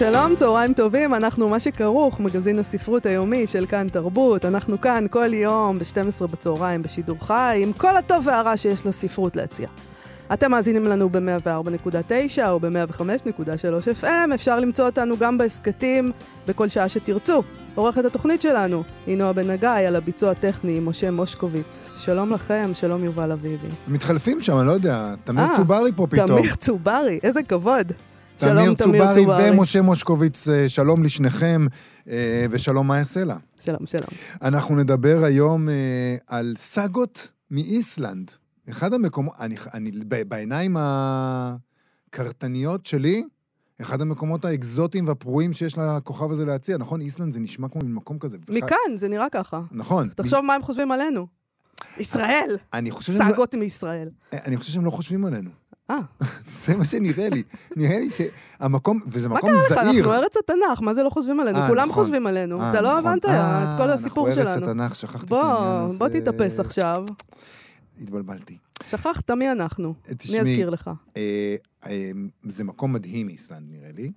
שלום, צהריים טובים, אנחנו מה שכרוך, מגזין הספרות היומי של כאן תרבות. אנחנו כאן כל יום ב-12 בצהריים בשידור חי, עם כל הטוב והרע שיש לספרות להציע. אתם מאזינים לנו ב-104.9 או ב-105.3 FM, אפשר למצוא אותנו גם בהסכתים בכל שעה שתרצו. עורכת התוכנית שלנו היא נועה בן הגיא, על הביצוע הטכני עם משה מושקוביץ. שלום לכם, שלום יובל אביבי. מתחלפים שם, אני לא יודע, תמיר אה, צוברי פה פתאום. תמיר צוברי, איזה כבוד. שלום, תמיר צוברי. ומשה מושקוביץ, אה, שלום לשניכם, אה, ושלום יעשה לה. שלום, שלום. אנחנו נדבר היום אה, על סאגות מאיסלנד. אחד המקומות, אני, אני, בעיניים הקרטניות שלי, אחד המקומות האקזוטיים והפרועים שיש לכוכב הזה להציע, נכון? איסלנד זה נשמע כמו מין מקום כזה. מכאן, זה נראה ככה. נכון. תחשוב מה הם חושבים עלינו. ישראל! אני חושב, שהם לא, סאגות מישראל. אני חושב שהם לא חושבים עלינו. אה, זה מה שנראה לי. נראה לי שהמקום, וזה מה מקום קרה לך? זעיר. אנחנו ארץ התנ"ך, מה זה לא חושבים עלינו? אה, כולם נכון. חושבים עלינו. אה, אתה לא נכון. הבנת את כל הסיפור אנחנו ארץ שלנו. התנ"ך, שכחתי את בוא, העניין הזה. בוא תתאפס עכשיו. התבלבלתי. שכחת מי אנחנו. תשמעי, אזכיר לך? זה מקום מדהים, איסלנד, נראה לי.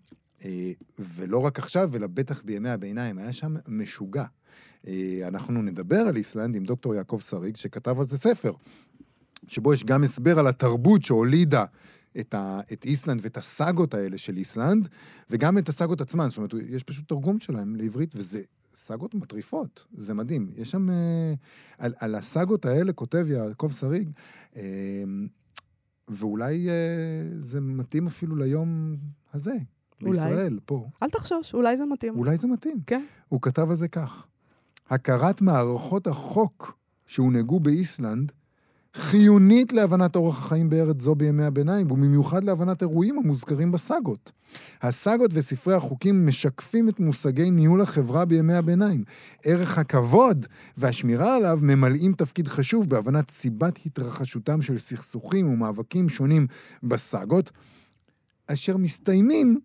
ולא רק עכשיו, אלא בטח בימי הביניים. היה שם משוגע. אנחנו נדבר על איסלנד עם דוקטור יעקב שריג, שכתב על זה ספר, שבו יש גם הסבר על התרבות שהולידה את, ה, את איסלנד ואת הסאגות האלה של איסלנד, וגם את הסאגות עצמן. זאת אומרת, יש פשוט תרגום שלהם לעברית, וזה סאגות מטריפות. זה מדהים. יש שם... אה, על, על הסאגות האלה כותב יעקב שריג, אה, ואולי אה, זה מתאים אפילו ליום הזה, אולי. בישראל, פה. אל תחשוש, אולי זה מתאים. אולי זה מתאים. כן. הוא כתב על זה כך: הכרת מערכות החוק שהונהגו באיסלנד חיונית להבנת אורח החיים בארץ זו בימי הביניים, ובמיוחד להבנת אירועים המוזכרים בסאגות. הסאגות וספרי החוקים משקפים את מושגי ניהול החברה בימי הביניים. ערך הכבוד והשמירה עליו ממלאים תפקיד חשוב בהבנת סיבת התרחשותם של סכסוכים ומאבקים שונים בסאגות, אשר מסתיימים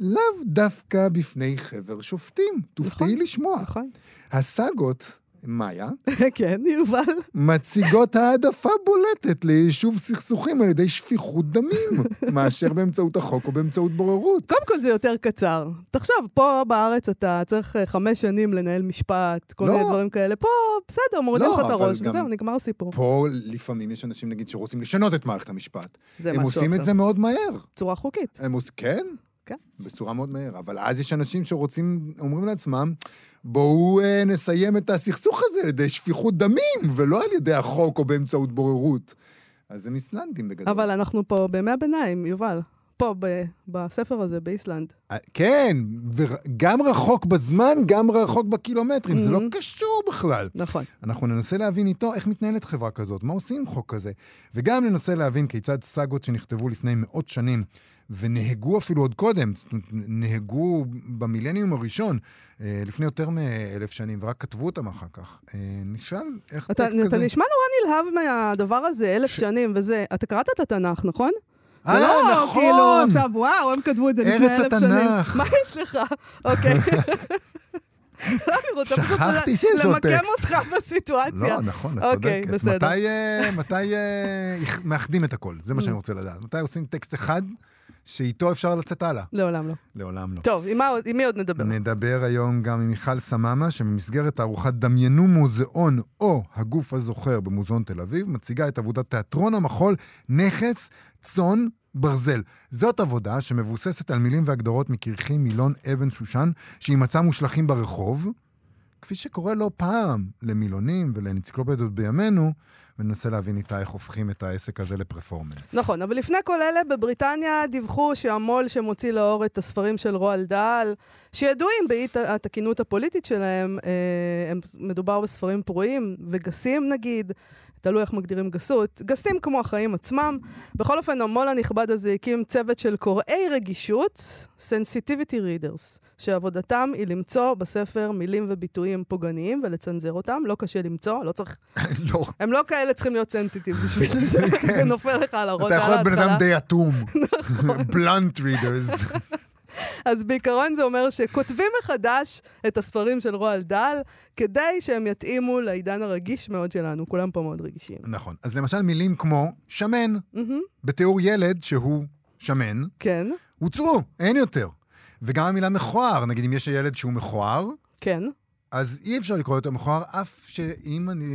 לאו דווקא בפני חבר שופטים. תופתעי נכון. לשמוע. נכון. הסאגות, מאיה, כן, יובל. מציגות העדפה בולטת ליישוב סכסוכים על ידי שפיכות דמים, מאשר באמצעות החוק או באמצעות בוררות. קודם כל זה יותר קצר. תחשוב, פה בארץ אתה צריך אה, חמש שנים לנהל משפט, כל לא. מיני דברים כאלה. פה, בסדר, מורידים לא, לך את אבל הראש, וזהו, נגמר הסיפור. פה לפעמים יש אנשים, נגיד, שרוצים לשנות את מערכת המשפט. זה הם משהו עושים אחר. את זה מאוד מהר. צורה חוקית. הם עושים, כן? כן. בצורה מאוד מהר. אבל אז יש אנשים שרוצים, אומרים לעצמם, בואו אה, נסיים את הסכסוך הזה על ידי שפיכות דמים, ולא על ידי החוק או באמצעות בוררות. אז הם איסלנדים בגדול. אבל אנחנו פה בימי הביניים, יובל. פה, ב- בספר הזה, באיסלנד. אה, כן, וגם רחוק בזמן, גם רחוק בקילומטרים, זה לא Mhm. קשור בכלל. נכון. אנחנו ננסה להבין איתו איך מתנהלת חברה כזאת, מה עושים עם חוק כזה, וגם ננסה להבין כיצד סאגות שנכתבו לפני מאות שנים, ונהגו אפילו עוד קודם, נהגו במילניום הראשון, אה, לפני יותר מאלף שנים, ורק כתבו אותם אחר כך. אה, נשאל איך אתה, טקסט אתה כזה... נשמע נורא נלהב מהדבר הזה, אלף שנים וזה. אתה קראת את התנ"ך, נכון? אה, זה לא נכון! כאילו עכשיו, וואו, הם כתבו את זה לפני ארץ אלף שנים. התנ"ך. מה יש לך? אוקיי. שכחתי שיש עוד למקם טקסט. אותך בסיטואציה. לא, נכון, את אוקיי, צודקת. מתי, אה, מאחדים את הכל? זה מה שאני רוצה לדעת. מתי עושים טקסט אחד שאיתו אפשר לצאת הלאה? לעולם לא. לעולם לא. טוב, עם מה עוד- עם מי עוד נדבר? נדבר היום גם עם מיכל סממה, שבמסגרת תערוכת דמיינו מוזיאון או הגוף הזוכר במוזיאון תל אביב, מציגה את עבודת תיאטרון המחול נכס צאן ברזל. זאת עבודה שמבוססת על מילים והגדרות מקרחי מילון אבן שושן, שימצא מושלכים ברחוב, כפי שקורה לא פעם למילונים ולאנציקלופדיות בימינו, וננסה להבין איתה איך הופכים את העסק הזה לפרפורמנס. נכון, אבל לפני כל אלה, בבריטניה דיווחו שהמו"ל שמוציא לאור את הספרים של רועל דהל, שידועים באי התקינות הפוליטית שלהם, אה, מדובר בספרים פרועים וגסים נגיד, תלוי איך מגדירים גסות, גסים כמו החיים עצמם. בכל אופן, המו"ל הנכבד הזה הקים צוות של קוראי רגישות, sensitivity readers, שעבודתם היא למצוא בספר מילים וביטויים פוגעניים ולצנזר אותם. לא קשה למצוא, לא צריך... לא. הם לא כאלה צריכים להיות סנסיטיב בשביל זה, זה נופל לך על הראש אתה על יכול להיות בן אדם ההתחלה. די אטום. בלאנט רידרס. אז בעיקרון זה אומר שכותבים מחדש את הספרים של רועל דהל, כדי שהם יתאימו לעידן הרגיש מאוד שלנו. כולם פה מאוד רגישים. נכון. אז למשל מילים כמו שמן, מהמם, בתיאור ילד שהוא שמן, כן, הוצאו, אין יותר. וגם המילה מכוער, נגיד אם יש ילד שהוא מכוער, כן. אז אי אפשר לקרוא יותר מכוער, אף שאם אני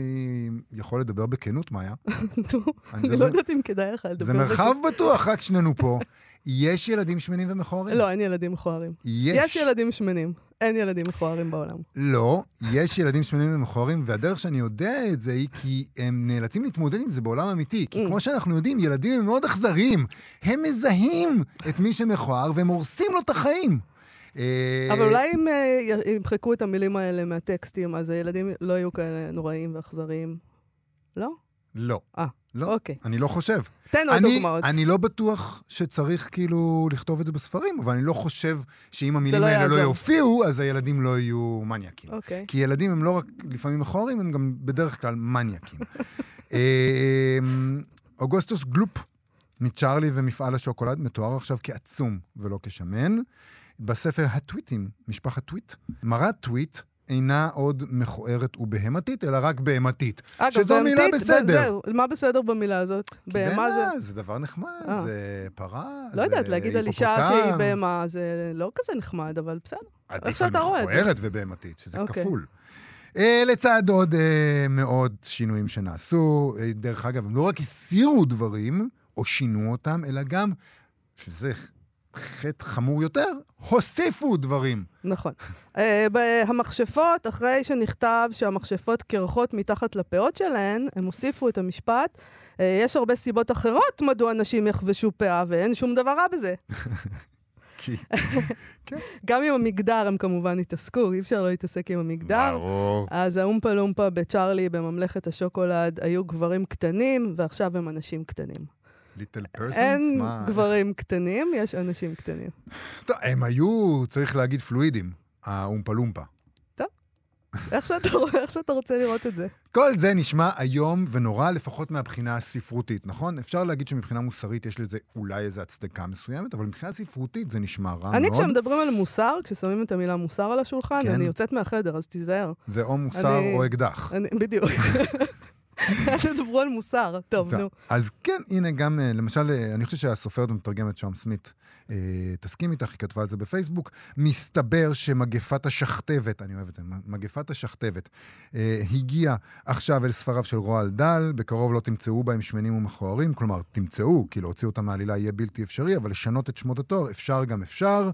יכול לדבר בכנות, מאיה, נו, אני לא יודעת אם כדאי לך לדבר. זה מרחב בטוח, רק שנינו פה. יש ילדים שמנים ומכוערים? לא, אין ילדים מכוערים. יש. יש ילדים שמנים, אין ילדים מכוערים בעולם. לא, יש ילדים שמנים ומכוערים, והדרך שאני יודע את זה היא כי הם נאלצים להתמודד עם זה בעולם אמיתי. כי Mm. כמו שאנחנו יודעים, ילדים הם מאוד אכזריים. הם מזהים את מי שמכוער והם הורסים לו את החיים. אה, אבל אולי אם אה, ימחקו את המילים האלה מהטקסטים, אז הילדים לא יהיו כאלה נוראים ואכזריים. לא? לא. אה, לא, אוקיי. אני לא חושב. תן עוד דוגמאות. אני לא בטוח שצריך כאילו לכתוב את זה בספרים, אבל אני לא חושב שאם המילים לא האלה לא. יופיעו, אז הילדים לא יהיו מניאקים. אוקיי. כי ילדים הם לא רק לפעמים מכוערים, הם גם בדרך כלל מניאקים. אה, אוגוסטוס גלופ מצ'ארלי ומפעל השוקולד מתואר עכשיו כעצום ולא כשמן. בספר הטוויטים, משפחת טוויט, מרת טוויט אינה עוד מכוערת ובהמתית, אלא רק בהמתית. אגב, שזו מילה בסדר. זהו, מה בסדר במילה הזאת? בהמה זה... זה דבר נחמד, אה. זה פרה, לא יודעת, זה להגיד על אישה היפופוטם. שהיא בהמה זה לא כזה נחמד, אבל בסדר. איך שאתה רואה את זה. מכוערת ובהמתית, שזה אוקיי. כפול. אה, לצד עוד אה, מאוד שינויים שנעשו, אה, דרך אגב, הם לא רק הסירו דברים, או שינו אותם, אלא גם, שזה חטא חמור יותר, הוסיפו דברים. נכון. אה, המכשפות, אחרי שנכתב שהמכשפות קרחות מתחת לפאות שלהן, הם הוסיפו את המשפט, אה, יש הרבה סיבות אחרות מדוע נשים יחבשו פאה, ואין שום דבר רע בזה. כי... גם עם המגדר הם כמובן התעסקו, אי אפשר לא להתעסק עם המגדר. ברור. אז האומפה לומפה בצ'ארלי בממלכת השוקולד היו גברים קטנים, ועכשיו הם אנשים קטנים. ליטל פרסונס? אין מה? גברים קטנים, יש אנשים קטנים. טוב, הם היו, צריך להגיד, פלואידים, האומפה לומפה. איך שאתה, רואה- איך שאתה רוצה לראות את זה. כל זה נשמע איום ונורא, לפחות מהבחינה הספרותית, נכון? אפשר להגיד שמבחינה מוסרית יש לזה אולי איזו הצדקה מסוימת, אבל מבחינה ספרותית זה נשמע רע אני, מאוד. כשמדברים על מוסר, כששמים את המילה מוסר על השולחן, כן. אני יוצאת מהחדר, אז תיזהר. זה או מוסר אני- או אקדח. אני, בדיוק. אל תדברו על מוסר. טוב, נו. אז כן, הנה גם, אה, למשל, אה, אני חושב שהסופרת המתרגמת שם סמית אה, תסכים איתך, היא כתבה על זה בפייסבוק, מסתבר שמגפת השכתבת, אני אוהב את זה, מגפת השכתבת, הגיעה עכשיו אל ספריו של רועל דל, בקרוב לא תמצאו בהם שמנים ומכוערים, כלומר, תמצאו, כי להוציא אותם מהעלילה יהיה בלתי אפשרי, אבל לשנות את שמות התואר אפשר גם אפשר,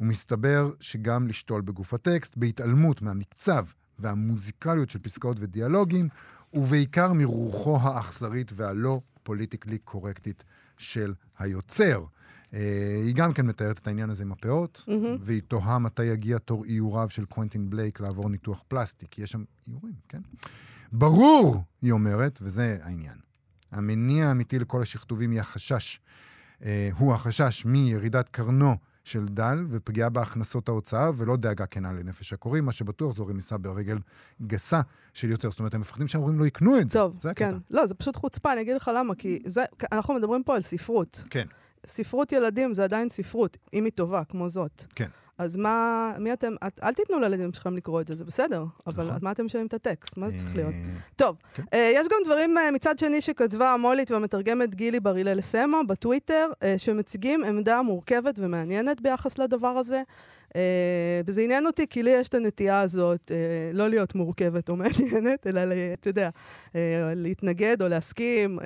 ומסתבר שגם לשתול בגוף הטקסט, בהתעלמות מהמקצב והמוזיקליות של פסקאות ודיאלוגים, ובעיקר מרוחו האכזרית והלא פוליטיקלי קורקטית של היוצר. Uh, היא גם כן מתארת את העניין הזה עם הפאות, מהמם. והיא תוהה מתי יגיע תור איוריו של קוונטין בלייק לעבור ניתוח פלסטי, כי יש שם איורים, כן? ברור, היא אומרת, וזה העניין. המניע האמיתי לכל השכתובים היא החשש. Uh, הוא החשש מירידת קרנו של דל ופגיעה בהכנסות ההוצאה, ולא דאגה כנה לנפש הקוראים, מה שבטוח זו רמיסה ברגל גסה של יוצר. זאת אומרת, הם מפחדים שההורים לא יקנו את זה. טוב, זה הקטע. כן. לא, זה פשוט חוצפה, אני אגיד לך למה, כי זה, אנחנו מדברים פה על ספרות. כן. ספרות ילדים זה עדיין ספרות, אם היא טובה, כמו זאת. כן. אז מה, מי אתם, את, אל תיתנו לילדים שלכם לקרוא את זה, זה בסדר, אבל נכון. מה אתם משלמים את הטקסט? מה זה צריך להיות? אה, טוב, כן. אה, יש גם דברים אה, מצד שני שכתבה המו"לית והמתרגמת גילי בר הלל סמו בטוויטר, אה, שמציגים עמדה מורכבת ומעניינת ביחס לדבר הזה. אה, וזה עניין אותי, כי לי יש את הנטייה הזאת, אה, לא להיות מורכבת או מעניינת, אלא, אתה יודע, אה, להתנגד או להסכים,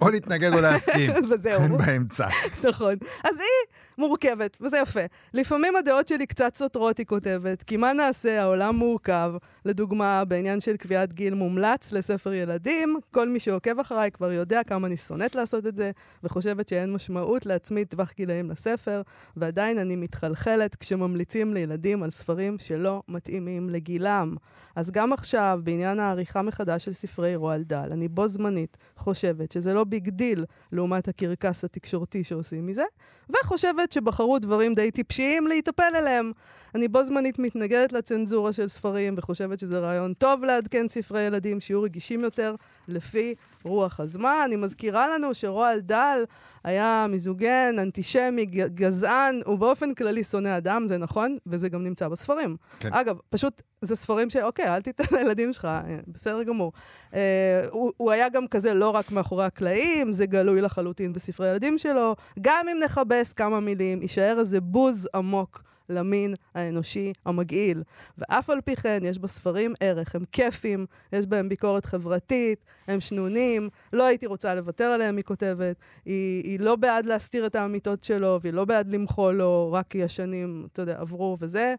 או להתנגד או להסכים. וזהו. אין באמצע. נכון. אז היא מורכבת, וזה יפה. לפעמים הדעות שלי קצת סותרות, היא כותבת, כי מה נעשה, העולם מורכב, לדוגמה, בעניין של קביעת גיל מומלץ לספר ילדים, כל מי שעוקב אחריי כבר יודע כמה אני שונאת לעשות את זה, וחושבת שאין משמעות להצמיד טווח גילאים לספר, ועדיין אני מתחלחלת כשממליצים לילדים על ספרים שלא מתאימים לגילם. אז גם עכשיו, בעניין העריכה מחדש של ספרי רואלד דאל, אני בו זמנית חושבת שזה לא big deal לעומת הקרקס התקשורתי שעושים מזה, וחושבת שבחרו דברים די טיפשיים להיטפל אליהם. אני בו זמנית מתנגדת לצנזורה של ספרים, וחושבת שזה רעיון טוב לעדכן ספרי ילדים שיהיו רגישים יותר לפי רוח הזמן. אני מזכירה לנו שרואלד דאל היה מיזוגן, אנטישמי, גזען, הוא באופן כללי שונא אדם, זה נכון, וזה גם נמצא בספרים. כן. אגב, פשוט זה ספרים ש... אוקיי, אל תיתן לילדים שלך, אה, בסדר גמור. אה, הוא, הוא היה גם כזה לא רק מאחורי הקלעים, זה גלוי לחלוטין בספרי ילדים שלו. גם אם נכבס כמה מילים, יישאר איזה בוז עמוק למין האנושי המגעיל. ואף על פי כן, יש בספרים ערך, הם כיפים, יש בהם ביקורת חברתית, הם שנונים, לא הייתי רוצה לוותר עליהם, היא כותבת. היא, היא לא בעד להסתיר את האמיתות שלו, והיא לא בעד למחול לו רק כי השנים, אתה יודע, עברו וזה.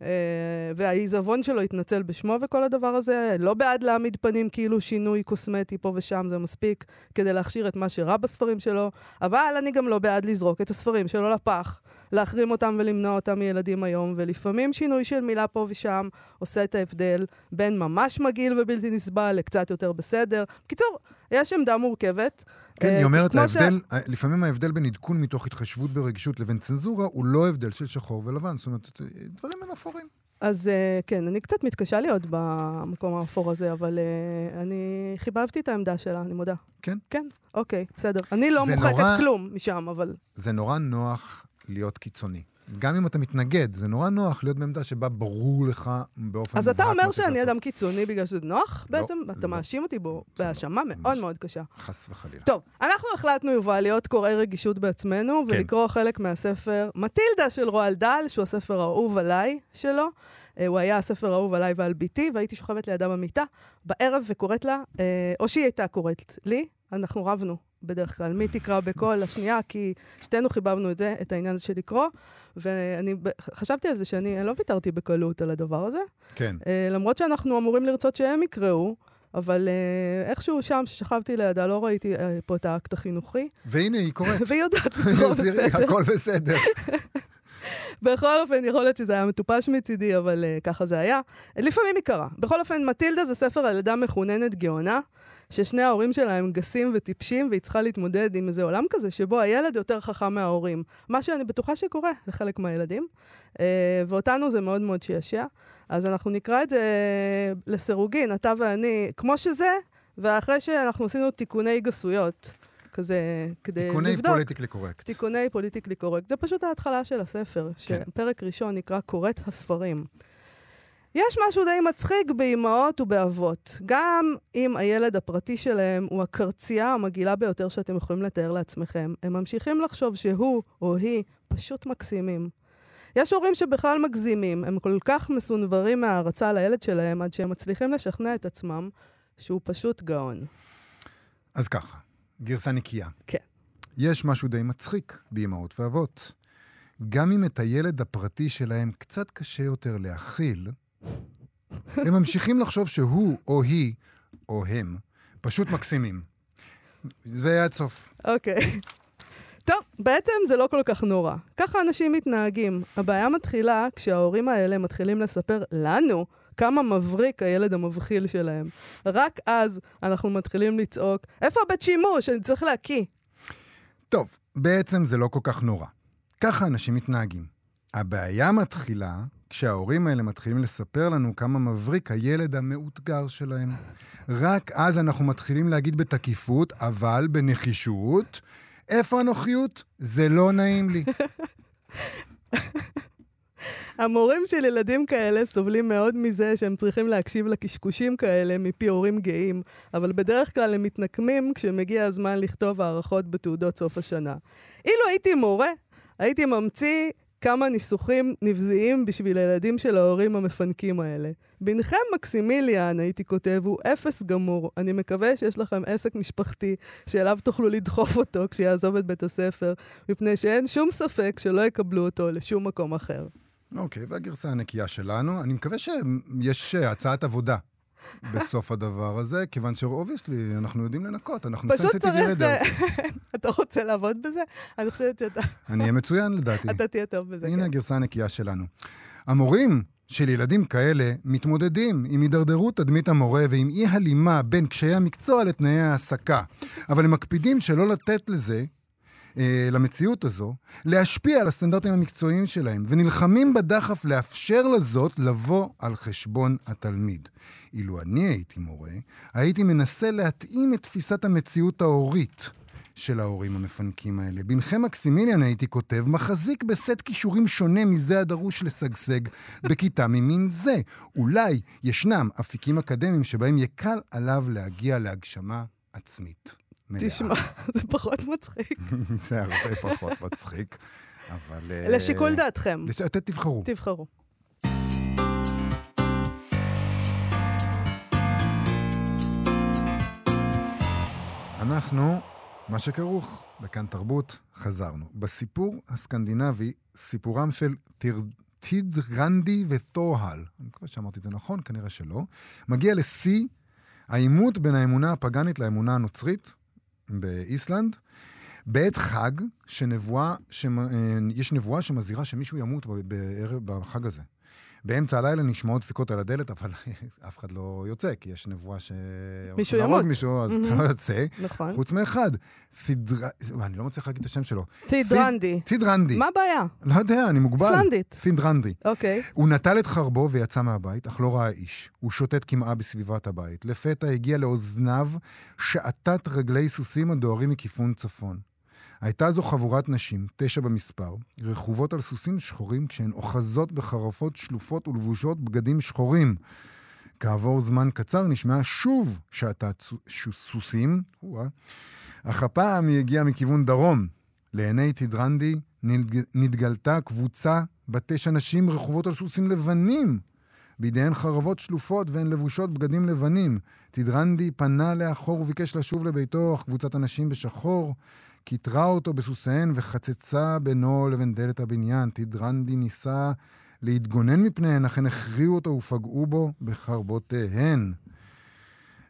Uh, והעיזבון שלו התנצל בשמו וכל הדבר הזה, לא בעד להעמיד פנים כאילו שינוי קוסמטי פה ושם, זה מספיק כדי להכשיר את מה שרע בספרים שלו, אבל אני גם לא בעד לזרוק את הספרים שלו לפח, להחרים אותם ולמנוע אותם מילדים היום, ולפעמים שינוי של מילה פה ושם עושה את ההבדל בין ממש מגעיל ובלתי נסבל לקצת יותר בסדר. בקיצור, יש עמדה מורכבת. כן, אה, היא אומרת, כמו ש- ההבדל, לפעמים ההבדל בין עדכון מתוך התחשבות ברגישות לבין צנזורה הוא לא הבדל של שחור ולבן. זאת אומרת, דברים הם אפורים. אז uh, כן, אני קצת מתקשה להיות במקום האפור הזה, אבל אני חיבבתי את העמדה שלה, אני מודה. כן? כן, אוקיי, בסדר. אני לא מוחקת נורא- כלום משם, אבל... זה נורא נוח להיות קיצוני. גם אם אתה מתנגד, זה נורא נוח להיות בעמדה שבה ברור לך באופן אז אתה אומר שאני. אדם קיצוני בגלל שזה נוח לא, בעצם? אתה לא. מאשים אותי בו לא, בהאשמה. מאוד מאוד קשה. חס וחלילה. טוב, אנחנו החלטנו, יובל, להיות קוראי רגישות בעצמנו, כן. ולקרוא חלק מהספר מטילדה של רועל דל, שהוא הספר האהוב עליי שלו. אה, הוא היה הספר האהוב עליי ועל ביתי, והייתי שוכבת לידה במיטה בערב וקוראת לה, אה, או שהיא הייתה קוראת לי, אנחנו רבנו בדרך כלל, מי תקרא בקול השנייה, כי שתינו חיבבנו את זה, את העניין הזה של לקרוא, ואני חשבתי על זה שאני לא ויתרתי בקלות על הדבר הזה, כן. אה, למרות שאנחנו אמורים לרצות שהם יקראו, אבל אה, איכשהו שם, ששכבתי לידה, לא ראיתי אה, פה את האקט החינוכי, והנה, היא קוראת. והיא יודעת לקרוא בסדר. הכל בסדר. בכל אופן, יכול להיות שזה היה מטופש מצידי, אבל אה, ככה זה היה. לפעמים היא קרה. בכל אופן, מטילדה זה ספר על ילדה מחוננת גאונה, ששני ההורים שלה הם גסים וטיפשים, והיא צריכה להתמודד עם איזה עולם כזה, שבו הילד יותר חכם מההורים. מה שאני בטוחה שקורה לחלק מהילדים, אה, ואותנו זה מאוד מאוד שעשע. אז אנחנו נקרא את זה אה, לסירוגין, אתה ואני, כמו שזה, ואחרי שאנחנו עשינו תיקוני גסויות, כזה, כדי תיקוני לבדוק. politically correct. תיקוני politically correct. זה פשוט ההתחלה של הספר, כן. שפרק ראשון נקרא קוראת הספרים. יש משהו די מצחיק באימהות ובאבות. גם אם הילד הפרטי שלהם הוא הקרצייה המגעילה ביותר שאתם יכולים לתאר לעצמכם, הם ממשיכים לחשוב שהוא או היא פשוט מקסימים. יש הורים שבכלל מגזימים, הם כל כך מסונברים מהערצה לילד שלהם, עד שהם מצליחים לשכנע את עצמם שהוא פשוט גאון. אז ככה, גרסה נקייה. כן. יש משהו די מצחיק באמהות ואבות. גם אם את הילד הפרטי שלהם קצת קשה יותר להכיל, הם ממשיכים לחשוב שהוא או היא או הם פשוט מקסימים. זה עד סוף. אוקיי. טוב, בעצם זה לא כל כך נורא. ככה אנשים מתנהגים. הבעיה מתחילה כשההורים האלה מתחילים לספר לנו כמה מבריק הילד המבחיל שלהם. רק אז אנחנו מתחילים לצעוק, איפה הבית שימוש? אני צריך להקיא. טוב, בעצם זה לא כל כך נורא. ככה אנשים מתנהגים. הבעיה מתחילה כשההורים האלה מתחילים לספר לנו כמה מבריק הילד המאותגר שלהם. רק אז אנחנו מתחילים להגיד בתקיפות, אבל בנחישות, איפה הנוחיות? זה לא נעים לי. המורים של ילדים כאלה סובלים מאוד מזה שהם צריכים להקשיב לקשקושים כאלה מפי הורים גאים, אבל בדרך כלל הם מתנקמים כשמגיע הזמן לכתוב הערכות בתעודות סוף השנה. אילו הייתי מורה, הייתי ממציא כמה ניסוחים נבזיים בשביל הילדים של ההורים המפנקים האלה. בנכם מקסימיליאן, הייתי כותב, הוא אפס גמור. אני מקווה שיש לכם עסק משפחתי שאליו תוכלו לדחוף אותו כשיעזוב את בית הספר, מפני שאין שום ספק שלא יקבלו אותו לשום מקום אחר. אוקיי, והגרסה הנקייה שלנו. אני מקווה שיש אה, הצעת עבודה בסוף הדבר הזה, כיוון שאובייסלי, אנחנו יודעים לנקות, אנחנו פשוט sensitive צריך... readers. אתה רוצה לעבוד בזה? אני חושבת שאתה אני אהיה מצוין לדעתי. אתה תהיה טוב בזה. הנה כן. הגרסה הנקייה שלנו. המורים של ילדים כאלה מתמודדים עם הידרדרות תדמית המורה ועם אי הלימה בין קשיי המקצוע לתנאי ההעסקה. אבל הם מקפידים שלא לתת לזה, אה, למציאות הזו, להשפיע על הסטנדרטים המקצועיים שלהם, ונלחמים בדחף לאפשר לזאת לבוא על חשבון התלמיד. אילו אני הייתי מורה, הייתי מנסה להתאים את תפיסת המציאות ההורית. של ההורים המפנקים האלה. בנכם מקסימיליאן הייתי כותב, מחזיק בסט כישורים שונה מזה הדרוש לשגשג בכיתה ממין זה. אולי ישנם אפיקים אקדמיים שבהם יקל עליו להגיע להגשמה עצמית. מלאה. תשמע, זה פחות מצחיק. זה הרבה פחות מצחיק, אבל... אה, לשיקול דעתכם, לש- אתם תבחרו. תבחרו. אנחנו, מה שכרוך, בכאן תרבות, חזרנו. בסיפור הסקנדינבי, סיפורם של טיר... טידרנדי ותורהל, אני מקווה שאמרתי את זה נכון, כנראה שלא, מגיע לשיא העימות בין האמונה הפגאנית לאמונה הנוצרית באיסלנד, בעת חג, שנבואה. אה, יש נבואה שמזהירה שמישהו ימות בערב, בחג הזה. באמצע הלילה נשמעות דפיקות על הדלת, אבל אף אחד לא יוצא, כי יש נבואה ש... מישהו ימות. מישהו, אז אתה. לא יוצא. נכון. חוץ מאחד, סידרה... אני לא מצליח להגיד את השם שלו. צידרנדי. סידרנדי. מה הבעיה? לא יודע, אני מוגבל. איסלנדית. סידרנדי. אוקיי. הוא נטל את חרבו ויצא מהבית, אך לא ראה איש. הוא שוטט קמעה בסביבת הבית. לפתע הגיע לאוזניו שעטת רגלי סוסים הדוהרים מכיוון צפון. הייתה זו חבורת נשים, תשע במספר, רכובות על סוסים שחורים כשהן אוחזות בחרפות שלופות ולבושות בגדים שחורים. כעבור זמן קצר נשמעה שוב שעטת סו- ש- סוסים, אך הפעם היא הגיעה מכיוון דרום. לעיני תדרנדי נתג- נתגלתה קבוצה בת תשע נשים רכובות על סוסים לבנים. בידיהן חרבות שלופות והן לבושות בגדים לבנים. תדרנדי פנה לאחור וביקש לשוב לביתו, אך קבוצת הנשים בשחור כיתרה אותו בסוסיהן וחצצה בינו לבין דלת הבניין. תדרנדי ניסה להתגונן מפניהן, אך הן הכריעו אותו ופגעו בו בחרבותיהן.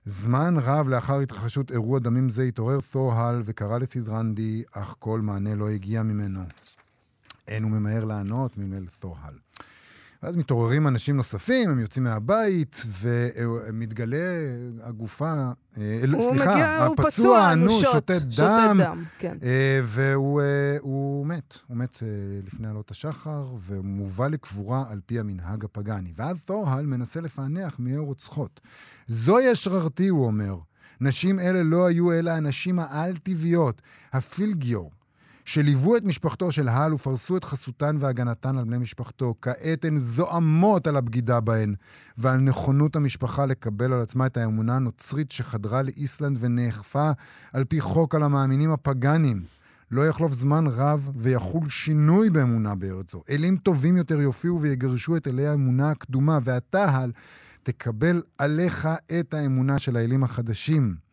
זמן רב לאחר התרחשות אירוע דמים זה התעורר תורהל וקרא לתדרנדי, אך כל מענה לא הגיע ממנו. אין הוא ממהר לענות, מלמל תורהל. ואז מתעוררים אנשים נוספים, הם יוצאים מהבית, ומתגלה הגופה, אה, הוא סליחה, מגיע, הוא הפצוע פצוע אנוש, אנושות. שותת דם, דם, כן. אה, והוא אה, הוא מת. הוא מת לפני עלות השחר, ומובא לקבורה על פי המנהג הפגאני. ואז תורהל מנסה לפענח מי הרוצחות. זוהי אשררתי, הוא אומר. נשים אלה לא היו אלא הנשים העל-טבעיות, הפילגיור, שליוו את משפחתו של הל ופרסו את חסותן והגנתן על בני משפחתו. כעת הן זועמות על הבגידה בהן, ועל נכונות המשפחה לקבל על עצמה את האמונה הנוצרית שחדרה לאיסלנד ונאכפה על פי חוק על המאמינים הפגאנים. לא יחלוף זמן רב ויחול שינוי באמונה בארץ זו. אלים טובים יותר יופיעו ויגרשו את אלי האמונה הקדומה, ואתה, הל, תקבל עליך את האמונה של האלים החדשים.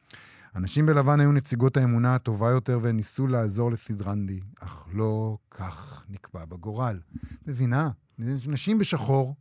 הנשים בלבן היו נציגות האמונה הטובה יותר והן ניסו לעזור לסדרנדי, אך לא כך נקבע בגורל. מבינה? נשים בשחור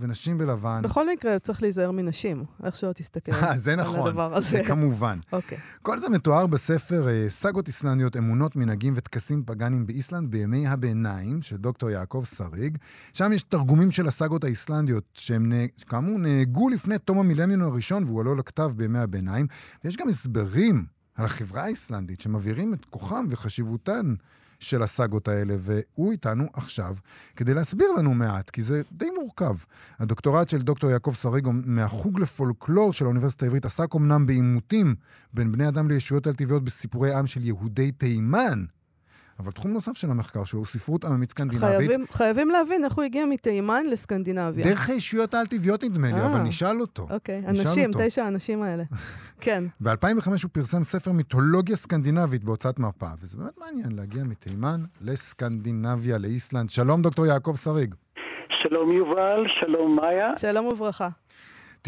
ונשים בלבן. בכל מקרה, צריך להיזהר מנשים, איך שלא תסתכל אה, זה על נכון, הדבר הזה. זה כמובן. אוקיי. כל זה מתואר בספר אה, סאגות איסלנדיות, אמונות, מנהגים וטקסים פגאנים באיסלנד בימי הביניים של דוקטור יעקב שריג. שם יש תרגומים של הסאגות האיסלנדיות, שהם כאמור נהגו לפני תום המילניון הראשון והועלו לכתב בימי הביניים. ויש גם הסברים על החברה האיסלנדית שמבהירים את כוחם וחשיבותן של הסאגות האלה, והוא איתנו עכשיו כדי להסביר לנו מעט, כי זה די מורכב. הדוקטורט של דוקטור יעקב שריג מהחוג לפולקלור של האוניברסיטה העברית עסק אמנם בעימותים בין בני אדם לישויות על טבעיות בסיפורי עם של יהודי תימן, אבל תחום נוסף של המחקר שלו הוא ספרות עממית סקנדינבית. חייבים, חייבים להבין איך הוא הגיע מתימן לסקנדינביה. דרך הישויות העל-טבעיות נדמה לי, אה. אבל נשאל אותו. אוקיי, נשאל אנשים, אותו. תשע האנשים האלה. כן. ב-2005 הוא פרסם ספר מיתולוגיה סקנדינבית בהוצאת מפה, וזה באמת מעניין להגיע מתימן לסקנדינביה, לאיסלנד. שלום, דוקטור יעקב שריג. שלום יובל, שלום מאיה. שלום וברכה.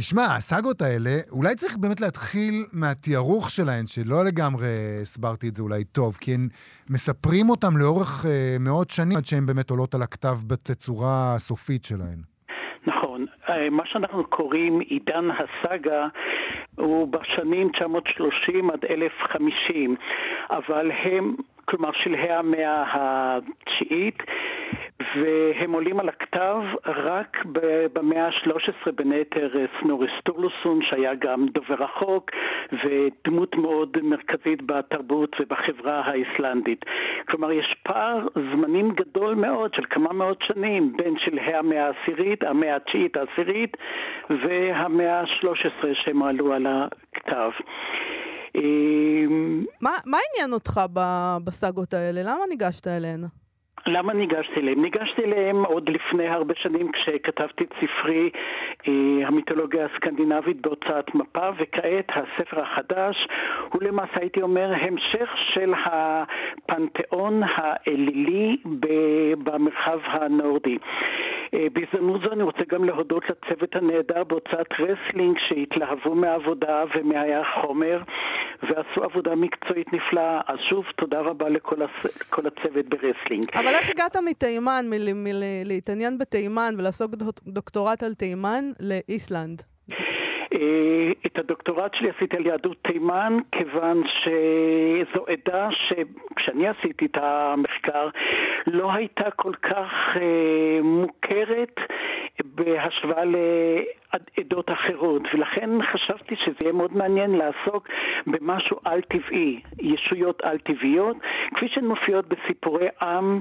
תשמע, הסאגות האלה, אולי צריך באמת להתחיל מהתיארוך שלהן, שלא לגמרי הסברתי את זה אולי טוב, כי הם מספרים אותם לאורך אה, מאות שנים, עד שהן באמת עולות על הכתב בתצורה הסופית שלהן. נכון. אה, מה שאנחנו קוראים עידן הסאגה הוא בשנים 930 עד 1050, אבל הם, כלומר שלהי המאה התשיעית, והם עולים על הכתב רק במאה ה-13, בין היתר סנורי סטורלוסון, שהיה גם דובר החוק, ודמות מאוד מרכזית בתרבות ובחברה האיסלנדית. כלומר, יש פער זמנים גדול מאוד של כמה מאות שנים בין שלהי המאה העשירית, המאה התשיעית העשירית, והמאה ה-13 שהם עלו על הכתב. מה, מה עניין אותך בסאגות האלה? למה ניגשת אליהן? למה ניגשתי אליהם? ניגשתי אליהם עוד לפני הרבה שנים כשכתבתי את ספרי אה, המיתולוגיה הסקנדינבית בהוצאת מפה, וכעת הספר החדש הוא למעשה, הייתי אומר, המשך של הפנתיאון האלילי במרחב הנורדי. אה, בהזדמנות זו אני רוצה גם להודות לצוות הנהדר בהוצאת רסלינג שהתלהבו מהעבודה ומהחומר ועשו עבודה מקצועית נפלאה. אז שוב, תודה רבה לכל הצוות ברסלינג. אבל איך הגעת מתימן, מלהתעניין בתימן ולעסוק דוקטורט על תימן לאיסלנד? אה, את הדוקטורט שלי עשיתי על יהדות תימן, כיוון שזו עדה שכשאני עשיתי את המחקר לא הייתה כל כך אה, מוכרת בהשוואה לעדות אחרות, ולכן חשבתי שזה יהיה מאוד מעניין לעסוק במשהו על-טבעי, ישויות על-טבעיות, כפי שהן מופיעות בסיפורי עם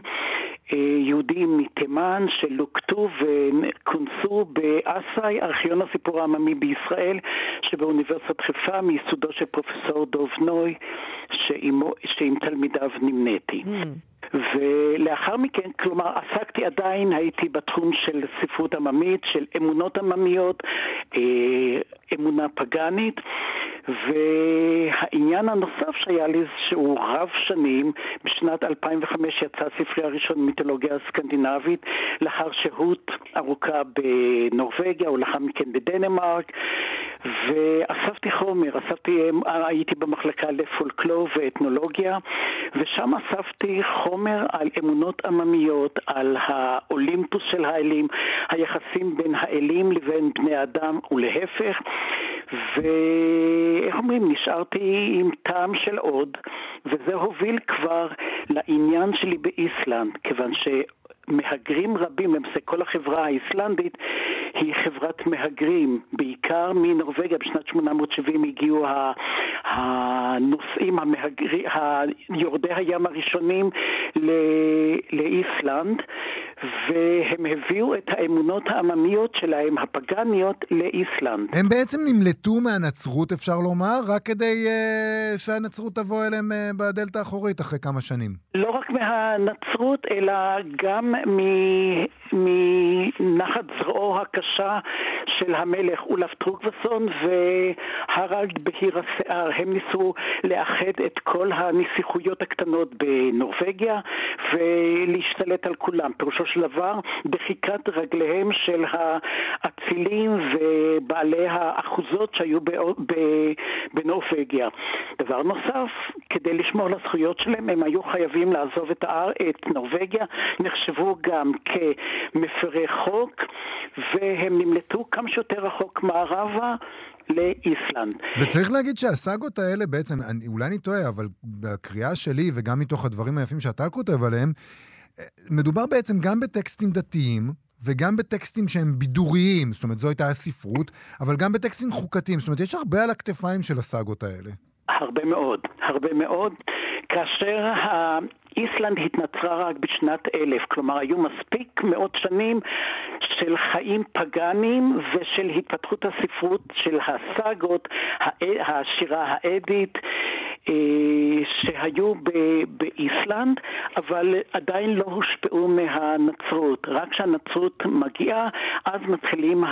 אה, יהודים מתימן שלוקטו וכונסו באסאי, ארכיון הסיפור העממי בישראל, שבאוניברסיטת חיפה, מיסודו של פרופסור דוב נוי, שעם תלמידיו נמניתי. Mm. ולאחר מכן, כלומר, עסקתי עדיין, הייתי בתחום של ספרות עממית, של אמונות עממיות, אה, אמונה פגאנית, והעניין הנוסף שהיה לי, שהוא רב שנים, בשנת 2005 יצא ספרי הראשון מיתולוגיה הסקנדינבית, לאחר שהות ארוכה בנורבגיה ולאחר מכן בדנמרק, ואספתי חומר, אספתי, הייתי במחלקה לפולקלור ואתנולוגיה, ושם אספתי חומר על אמונות עממיות, על האולימפוס של האלים, היחסים בין האלים לבין בני אדם ולהפך, ואיך אומרים, נשארתי עם טעם של עוד, וזה הוביל כבר לעניין שלי באיסלנד, כיוון ש... מהגרים רבים, למעשה כל החברה האיסלנדית היא חברת מהגרים, בעיקר מנורבגיה. בשנת 870 הגיעו הנוסעים, המהגרים, יורדי הים הראשונים לאיסלנד והם הביאו את האמונות העממיות שלהם, הפגניות, לאיסלנד. הם בעצם נמלטו מהנצרות, אפשר לומר, רק כדי uh, שהנצרות תבוא אליהם uh, בדלת האחורית אחרי כמה שנים. לא רק מהנצרות, אלא גם מנחת זרועו הקשה של המלך אולף טרוגווסון והרלד בהיר השיער. הם ניסו לאחד את כל הנסיכויות הקטנות בנורבגיה ולהשתלט על כולם. פירושו של דבר דחיקת רגליהם של האצילים ובעלי האחוזות שהיו בנורבגיה. דבר נוסף, כדי לשמור על הזכויות שלהם הם היו חייבים לעזוב את, האר, את נורבגיה, נחשבו גם כמפרי חוק והם נמלטו כמה שיותר רחוק מערבה לאיסלנד. וצריך להגיד שהסאגות האלה בעצם, אני, אולי אני טועה, אבל בקריאה שלי וגם מתוך הדברים היפים שאתה כותב עליהם, מדובר בעצם גם בטקסטים דתיים, וגם בטקסטים שהם בידוריים, זאת אומרת, זו הייתה הספרות, אבל גם בטקסטים חוקתיים. זאת אומרת, יש הרבה על הכתפיים של הסאגות האלה. הרבה מאוד, הרבה מאוד. כאשר איסלנד התנצרה רק בשנת אלף, כלומר היו מספיק מאות שנים של חיים פגאנים ושל התפתחות הספרות של הסאגות, השירה האדית, שהיו באיסלנד, אבל עדיין לא הושפעו מהנצרות. רק כשהנצרות מגיעה, אז מתחילים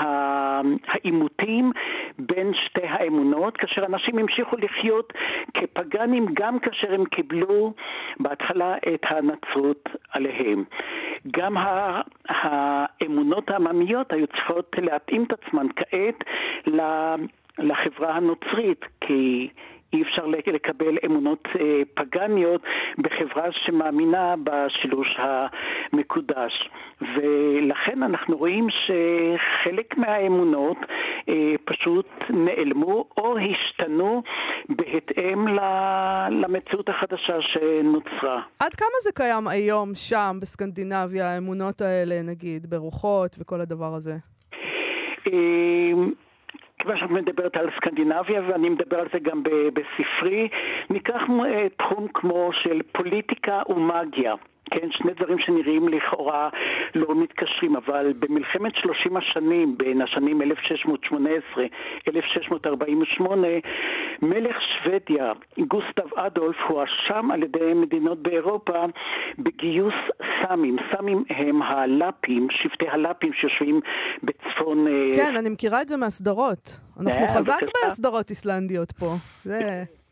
העימותים בין שתי האמונות, כאשר אנשים המשיכו לחיות כפגאנים גם כאשר הם קיבלו בהתחלה את הנצרות עליהם. גם האמונות העממיות היו צריכות להתאים את עצמן כעת לחברה הנוצרית, כי אי אפשר לקבל אמונות אה, פגניות בחברה שמאמינה בשילוש המקודש. ולכן אנחנו רואים שחלק מהאמונות אה, פשוט נעלמו או השתנו בהתאם למציאות החדשה שנוצרה. עד כמה זה קיים היום, שם, בסקנדינביה, האמונות האלה, נגיד, ברוחות וכל הדבר הזה? אה, כיוון שאת מדברת על סקנדינביה, ואני מדבר על זה גם בספרי, ניקח אה, תחום כמו של פוליטיקה ומאגיה. כן, שני דברים שנראים לכאורה לא מתקשרים, אבל במלחמת 30 השנים, בין השנים 1618-1648, מלך שוודיה, גוסטב אדולף, הואשם על ידי מדינות באירופה בגיוס סאמים. סאמים הם הלאפים, שבטי הלאפים שיושבים בצפון... אה, כן, אני מכירה את זה מהסדרות. אנחנו אה, חזק בסדרות איסלנדיות פה. זה...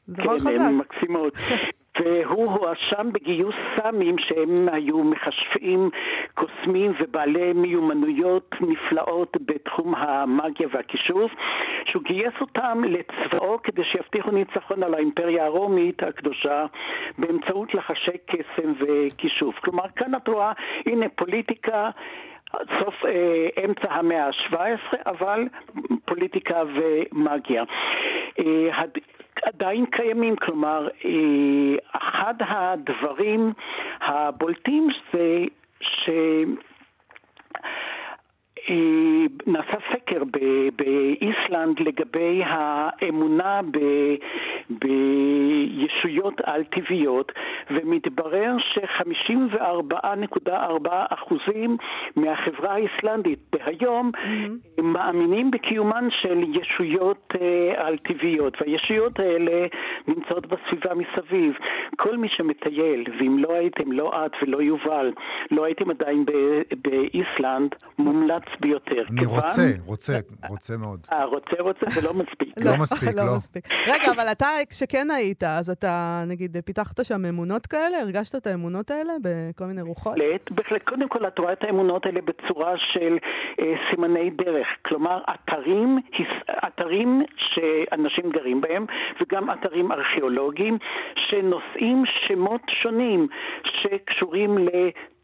זה דבר כן, חזק. כן, מקסימות. והוא הואשם בגיוס סאמים שהם היו מכשפים, קוסמים ובעלי מיומנויות נפלאות בתחום המאגיה והכישוף, שהוא גייס אותם לצבאו כדי שיבטיחו ניצחון על האימפריה הרומית הקדושה באמצעות לחשי קסם וכישוף. כלומר, כאן את רואה, הנה פוליטיקה סוף אה, אמצע המאה ה-17, אבל פוליטיקה ומאגיה. אה, עדיין קיימים, כלומר, אה, אחד הדברים הבולטים זה ש... אה, נעשה סקר באיסלנד לגבי האמונה ב, בישויות על-טבעיות, ומתברר ש-54.4% מהחברה האיסלנדית דהיום mm-hmm. מאמינים בקיומן של ישויות אה, על-טבעיות, והישויות האלה נמצאות בסביבה מסביב. כל מי שמטייל, ואם לא הייתם, לא את ולא יובל, לא הייתם עדיין באיסלנד, מומלץ ביותר. אני רוצה, רוצה, רוצה מאוד. אה, רוצה, רוצה, זה לא מספיק. לא מספיק, לא. לא מספיק. רגע, אבל אתה, כשכן היית, אז אתה, נגיד, פיתחת שם אמונות כאלה? הרגשת את האמונות האלה בכל מיני רוחות? בהחלט, בהחלט. קודם כל, את רואה את האמונות האלה בצורה של אה, סימני דרך. כלומר, אתרים, אתרים שאנשים גרים בהם, וגם אתרים ארכיאולוגיים, שנושאים שמות שונים שקשורים ל...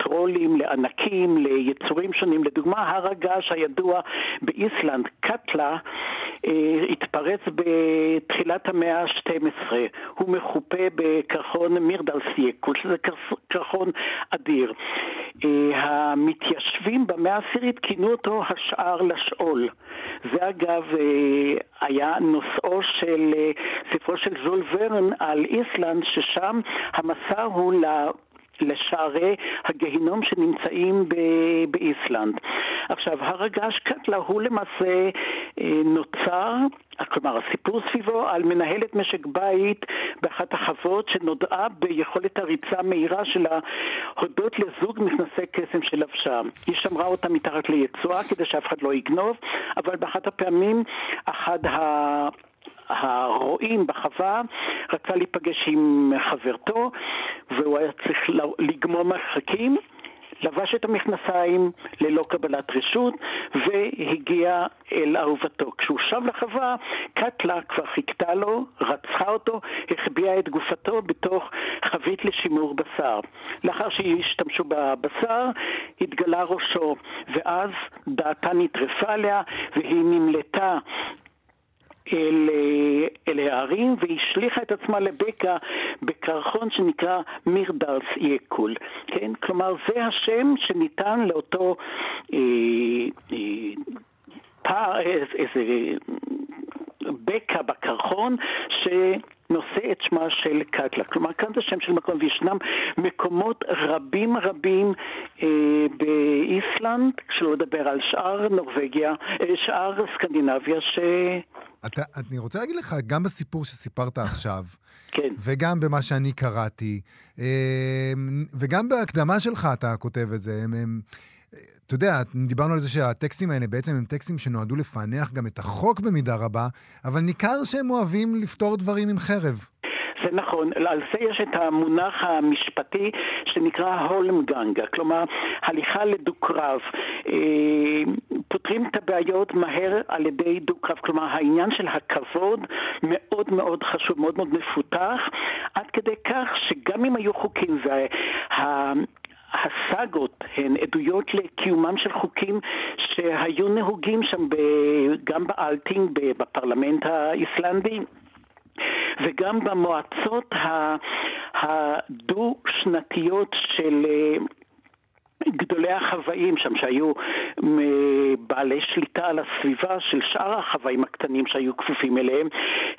טרולים, לענקים, ליצורים שונים. לדוגמה, הר הגעש הידוע באיסלנד, קטלה, אה, התפרץ בתחילת המאה ה-12. הוא מכופה בקרחון מירדלסייקול, שזה קרחון אדיר. אה, המתיישבים במאה העשירית כינו אותו השאר לשאול. זה אגב אה, היה נושאו של ספרו של זול ורן על איסלנד, ששם המסע הוא ל... לשערי הגיהינום שנמצאים ב- באיסלנד. עכשיו, הר הגעש קטלה הוא למעשה אה, נוצר, כלומר הסיפור סביבו על מנהלת משק בית באחת החוות שנודעה ביכולת הריצה מהירה שלה הודות לזוג מכנסי קסם שלבשה. היא שמרה אותה מתחת ליצואה כדי שאף אחד לא יגנוב, אבל באחת הפעמים אחד ה... הרועים בחווה רצה להיפגש עם חברתו והוא היה צריך לגמור מרחקים לבש את המכנסיים ללא קבלת רשות והגיע אל אהובתו. כשהוא שב לחווה, קטלה כבר חיכתה לו, רצחה אותו, החביאה את גופתו בתוך חבית לשימור בשר. לאחר שהשתמשו בבשר, התגלה ראשו, ואז דעתה נטרפה עליה והיא נמלטה אל, אה, אל הערים והשליכה את עצמה לבקע בקרחון שנקרא מירדרס יקול, כן? כלומר זה השם שניתן לאותו אה, אה, פער, איזה בקע בקרחון ש... נושא את שמה של קטלה. כלומר, כאן זה שם של מקום, וישנם מקומות רבים רבים אה, באיסלנד, שלא לדבר על שאר נורבגיה, אה, שאר סקנדינביה, ש... אתה, אני רוצה להגיד לך, גם בסיפור שסיפרת עכשיו, כן. וגם במה שאני קראתי, אה, וגם בהקדמה שלך אתה כותב את זה, הם, הם, אתה יודע, דיברנו על זה שהטקסטים האלה בעצם הם טקסטים שנועדו לפענח גם את החוק במידה רבה, אבל ניכר שהם אוהבים לפתור דברים עם חרב. זה נכון, על זה יש את המונח המשפטי שנקרא הולמגנגה, כלומר הליכה לדו-קרב. אה, פותרים את הבעיות מהר על ידי דו-קרב, כלומר העניין של הכבוד מאוד מאוד חשוב, מאוד מאוד מפותח, עד כדי כך שגם אם היו חוקים וה... הסאגות הן עדויות לקיומם של חוקים שהיו נהוגים שם ב, גם באלטינג, בפרלמנט האיסלנדי. וגם במועצות הדו-שנתיות של גדולי החוואים שם, שהיו בעלי שליטה על הסביבה של שאר החוואים הקטנים שהיו כפופים אליהם,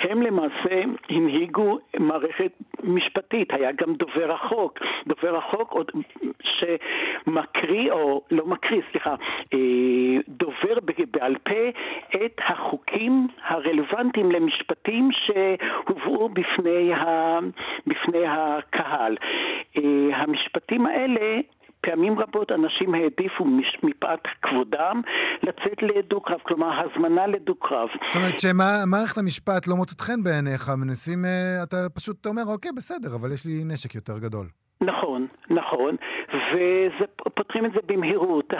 הם למעשה הנהיגו מערכת משפטית, היה גם דובר החוק, דובר החוק עוד שמקריא, או לא מקריא, סליחה, אה, דובר בעל פה את החוקים הרלוונטיים למשפטים שהובאו בפני, ה, בפני הקהל. אה, המשפטים האלה פעמים רבות אנשים העדיפו מפאת כבודם לצאת לדו-קרב, כלומר הזמנה לדו-קרב. זאת אומרת שמערכת המשפט לא מוצאת חן בעיניך, מנסים, אה, אתה פשוט אומר, אוקיי, בסדר, אבל יש לי נשק יותר גדול. נכון, נכון, ופותחים את זה במהירות.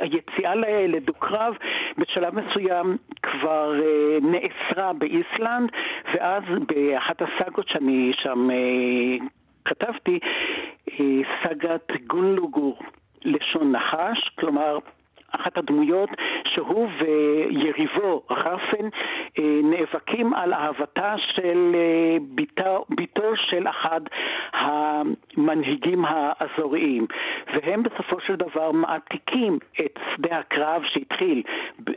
היציאה לדו-קרב בשלב מסוים כבר אה, נאסרה באיסלנד, ואז באחת הסאגות שאני שם אה, כתבתי אה, סאגת גונלוגור, לשון נחש, כלומר אחת הדמויות שהוא ויריבו רפן אה, נאבקים על אהבתה של אה, ביתו, ביתו של אחד המנהיגים האזוריים והם בסופו של דבר מעתיקים את שדה הקרב שהתחיל,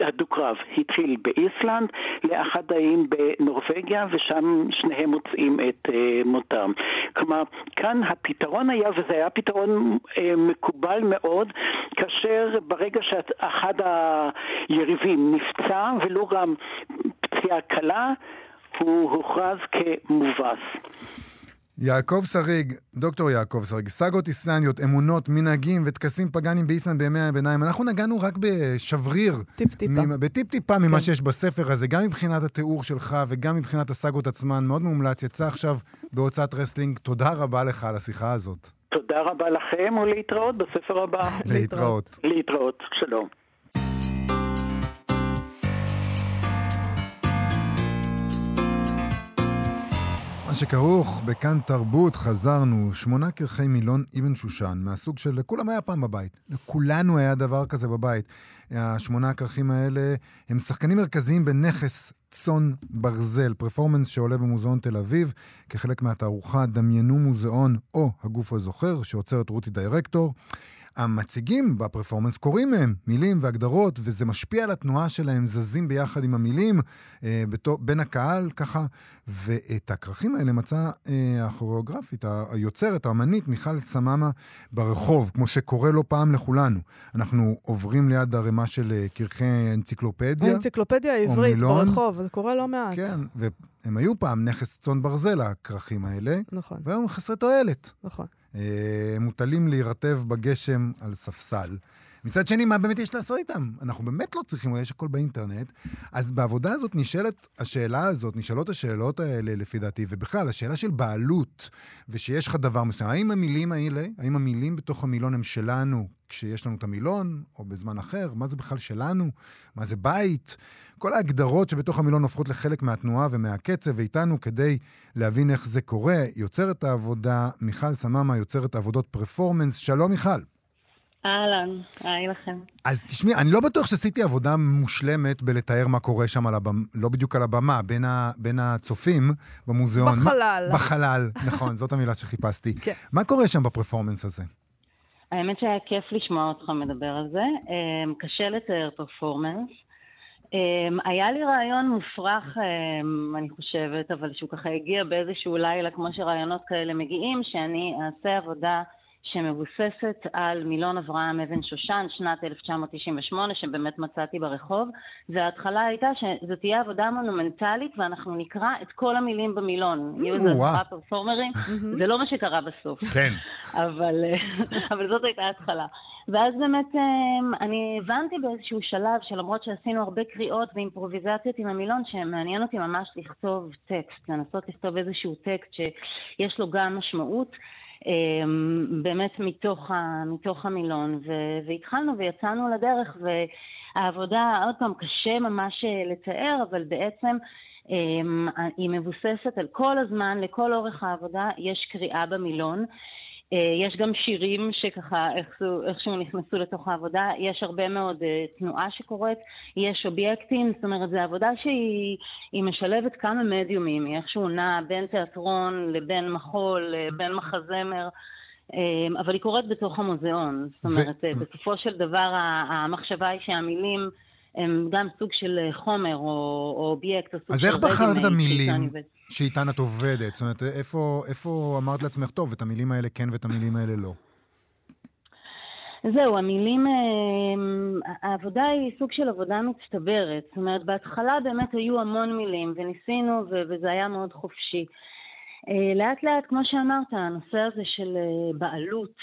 הדו-קרב התחיל באיסלנד לאחד האיים בנורבגיה ושם שניהם מוצאים את אה, מותם. כלומר, כאן הפתרון היה, וזה היה פתרון מקובל מאוד, כאשר ברגע שאת אחד היריבים נפצע, ולו גם פציעה קלה, הוא הוכרז כמובס. יעקב שריג, דוקטור יעקב שריג, סאגות איסלנדיות, אמונות, מנהגים וטקסים פגאנים באיסלנד בימי הביניים. אנחנו נגענו רק בשבריר. טיפ-טיפה. בטיפ-טיפה כן. ממה שיש בספר הזה, גם מבחינת התיאור שלך וגם מבחינת הסאגות עצמן. מאוד מומלץ, יצא עכשיו בהוצאת רסלינג. תודה רבה לך על השיחה הזאת. תודה רבה לכם, ולהתראות בספר הבא. להתראות. להתראות, שלום. מה שכרוך בכאן תרבות, חזרנו, שמונה כרחי מילון אבן שושן, מהסוג של לכולם היה פעם בבית. לכולנו היה דבר כזה בבית. השמונה הכרכים האלה הם שחקנים מרכזיים בנכס צאן ברזל, פרפורמנס שעולה במוזיאון תל אביב, כחלק מהתערוכה דמיינו מוזיאון או הגוף הזוכר, שעוצרת רותי דירקטור. המציגים בפרפורמנס קוראים מהם מילים והגדרות, וזה משפיע על התנועה שלהם, זזים ביחד עם המילים אה, בתו, בין הקהל, ככה. ואת הכרכים האלה מצאה אה, הכוריאוגרפית, היוצרת, האמנית, מיכל סממה, ברחוב, כמו שקורה לא פעם לכולנו. אנחנו עוברים ליד ערימה של אה, כרכי אנציקלופדיה. האנציקלופדיה העברית ברחוב, זה קורה לא מעט. כן, והם היו פעם נכס צאן ברזל, הכרכים האלה. נכון. והיום חסרי תועלת. נכון. אה, מוטלים להירטב בגשם על ספסל. מצד שני, מה באמת יש לעשות איתם? אנחנו באמת לא צריכים, יש הכל באינטרנט. אז בעבודה הזאת נשאלת השאלה הזאת, נשאלות השאלות האלה לפי דעתי, ובכלל, השאלה של בעלות, ושיש לך דבר מסוים. האם המילים האלה, האם המילים בתוך המילון הם שלנו כשיש לנו את המילון, או בזמן אחר? מה זה בכלל שלנו? מה זה בית? כל ההגדרות שבתוך המילון הופכות לחלק מהתנועה ומהקצב, ואיתנו כדי להבין איך זה קורה, יוצרת העבודה מיכל סממה, יוצרת עבודות פרפורמנס. שלום מיכל. אהלן, היי לכם. אז תשמעי, אני לא בטוח שעשיתי עבודה מושלמת בלתאר מה קורה שם על הבמה, לא בדיוק על הבמה, בין, ה, בין הצופים במוזיאון. בחלל. מה, בחלל, נכון, זאת המילה שחיפשתי. כן. מה קורה שם בפרפורמנס הזה? האמת שהיה כיף לשמוע אותך מדבר על זה. אמ, קשה לתאר פרפורמנס. אמ, היה לי רעיון מופרך, אמ, אני חושבת, אבל שהוא ככה הגיע באיזשהו לילה, כמו שרעיונות כאלה מגיעים, שאני אעשה עבודה שמבוססת על מילון אברהם אבן שושן, שנת 1998, שבאמת מצאתי ברחוב, וההתחלה הייתה שזו תהיה עבודה מונומנטלית ואנחנו נקרא את כל המילים במילון. יהיו איזה עשרה פרפורמרים, זה לא מה שקרה בסוף. כן. אבל, אבל זאת הייתה ההתחלה. ואז באמת אמ, אני הבנתי באיזשהו שלב שלמרות שעשינו הרבה קריאות ואימפרוביזציות עם המילון, שמעניין אותי ממש לכתוב טקסט, לנסות לכתוב איזשהו טקסט שיש לו גם משמעות. אמ, באמת מתוך, ה, מתוך המילון, ו, והתחלנו ויצאנו לדרך, והעבודה, עוד פעם, קשה ממש אה, לתאר, אבל בעצם אמ, היא מבוססת על כל הזמן, לכל אורך העבודה, יש קריאה במילון. אה, יש גם שירים שככה איכשהו, איכשהו נכנסו לתוך העבודה, יש הרבה מאוד uh, תנועה שקורית, יש אובייקטים, זאת אומרת זו עבודה שהיא משלבת כמה מדיומים, היא איכשהו נעה בין תיאטרון לבין מחול, לבין מחזמר. אה, אבל היא קורית בתוך המוזיאון. זאת אומרת, ו... בסופו של דבר המחשבה היא שהמילים הם גם סוג של חומר או, או אובייקט או סוג אז של... אז איך בחרת המילים? שאיתן את עובדת? זאת אומרת, איפה, איפה אמרת לעצמך, טוב, את המילים האלה כן ואת המילים האלה לא? זהו, המילים, אה, העבודה היא סוג של עבודה מצטברת. זאת אומרת, בהתחלה באמת היו המון מילים, וניסינו, וזה היה מאוד חופשי. אה, לאט לאט, כמו שאמרת, הנושא הזה של אה, בעלות,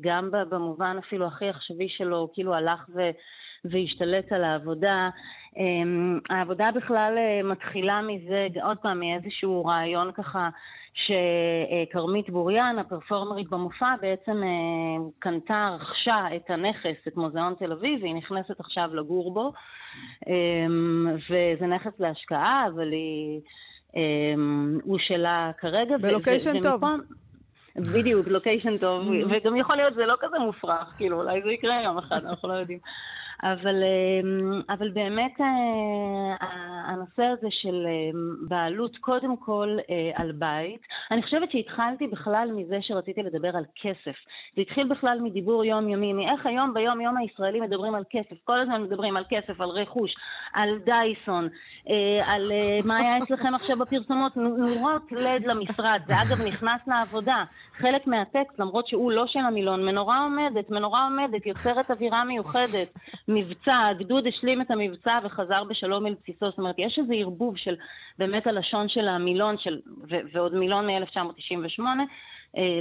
גם במובן אפילו הכי עכשווי שלו, כאילו הלך והשתלט על העבודה. אמ, העבודה בכלל אה, מתחילה מזה, עוד פעם, מאיזשהו רעיון ככה שכרמית בוריאן, הפרפורמרית במופע, בעצם אה, קנתה, רכשה את הנכס, את מוזיאון תל אביב, והיא נכנסת עכשיו לגור בו. אמ, וזה נכס להשקעה, אבל היא... אמ, הוא שלה כרגע. בלוקיישן טוב. בדיוק, לוקיישן טוב, וגם יכול להיות זה לא כזה מופרך, כאילו, אולי זה יקרה יום אחד, אנחנו לא יודעים. אבל, אמ, אבל באמת אה, הנושא הזה של אמ, בעלות קודם כל אה, על בית, אני חושבת שהתחלתי בכלל מזה שרציתי לדבר על כסף. זה התחיל בכלל מדיבור יומיומי, מאיך היום ביום יום הישראלים מדברים על כסף. כל הזמן מדברים על כסף, על רכוש, על דייסון, אה, על מה היה אצלכם עכשיו בפרסומות, נורות לד למשרד. זה אגב נכנס לעבודה. חלק מהטקסט, למרות שהוא לא של המילון, מנורה עומדת, מנורה עומדת, יוצרת אווירה מיוחדת. מבצע, הגדוד השלים את המבצע וחזר בשלום אל בסיסו. זאת אומרת, יש איזה ערבוב של באמת הלשון של המילון, של, ו- ועוד מילון מ-1998, אה,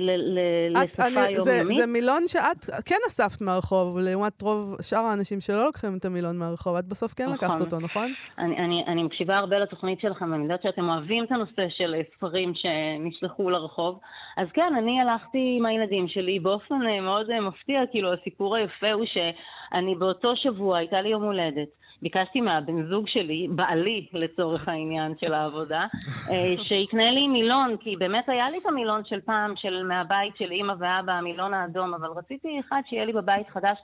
לשפה יומיומית. זה, זה מילון שאת כן אספת מהרחוב, לעומת רוב שאר האנשים שלא לוקחים את המילון מהרחוב. את בסוף כן נכון. לקחת אותו, נכון? אני, אני, אני מקשיבה הרבה לתוכנית שלכם, ואני יודעת שאתם אוהבים את הנושא של ספרים שנשלחו לרחוב. אז כן, אני הלכתי עם הילדים שלי באופן אה, מאוד אה, מפתיע, כאילו הסיפור היפה הוא שאני באותו שבוע, הייתה לי יום הולדת. ביקשתי מהבן זוג שלי, בעלי לצורך העניין של העבודה, אה, שיקנה לי מילון, כי באמת היה לי את המילון של פעם, של מהבית של אימא ואבא, המילון האדום, אבל רציתי אחד שיהיה לי בבית חדש,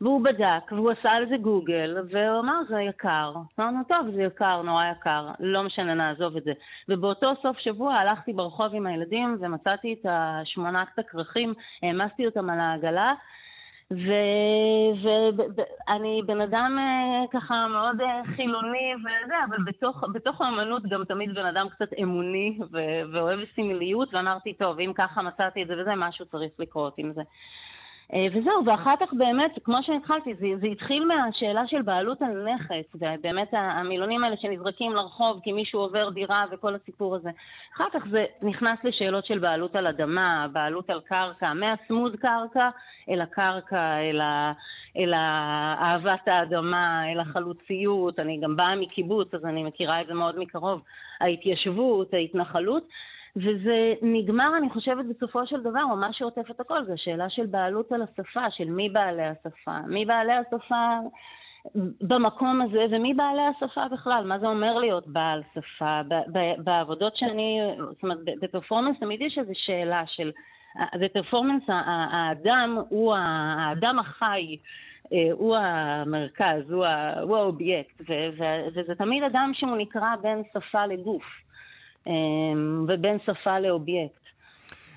והוא בדק, והוא עשה על זה גוגל, והוא אמר, זה יקר. אמרנו, טוב, זה יקר, נורא יקר, לא משנה, נעזוב את זה. ובאותו סוף שבוע הלכתי ברחוב עם הילדים ומצאתי את השמונת הכרכים, העמסתי אותם על העגלה, ואני בן אדם אה, ככה מאוד אה, חילוני וזה, אבל בתוך, בתוך האמנות גם תמיד בן אדם קצת אמוני ואוהב סמליות, ואמרתי, טוב, אם ככה מצאתי את זה וזה, משהו צריך לקרות עם זה. אה, וזהו, ואחר כך באמת, כמו שהתחלתי, זה, זה התחיל מהשאלה של בעלות על נכס, ובאמת המילונים האלה שנזרקים לרחוב כי מישהו עובר דירה וכל הסיפור הזה. אחר כך זה נכנס לשאלות של בעלות על אדמה, בעלות על קרקע, מהצמוד קרקע אל הקרקע, אל, ה, אל אהבת האדמה, אל החלוציות. אני גם באה מקיבוץ, אז אני מכירה את זה מאוד מקרוב. ההתיישבות, ההתנחלות. וזה נגמר, אני חושבת, בסופו של דבר, או מה שעוטף את הכל, זה שאלה של בעלות על השפה, של מי בעלי השפה. מי בעלי השפה במקום הזה, ומי בעלי השפה בכלל, מה זה אומר להיות בעל שפה. בעבודות שאני, זאת אומרת, בפרפורמנס תמיד יש איזו שאלה של, בפרפורמנס האדם הוא האדם החי. אה, הוא המרכז, הוא, האובייקט, וזה תמיד אדם שהוא נקרא בין שפה לגוף. אמ, ובין שפה לאובייקט.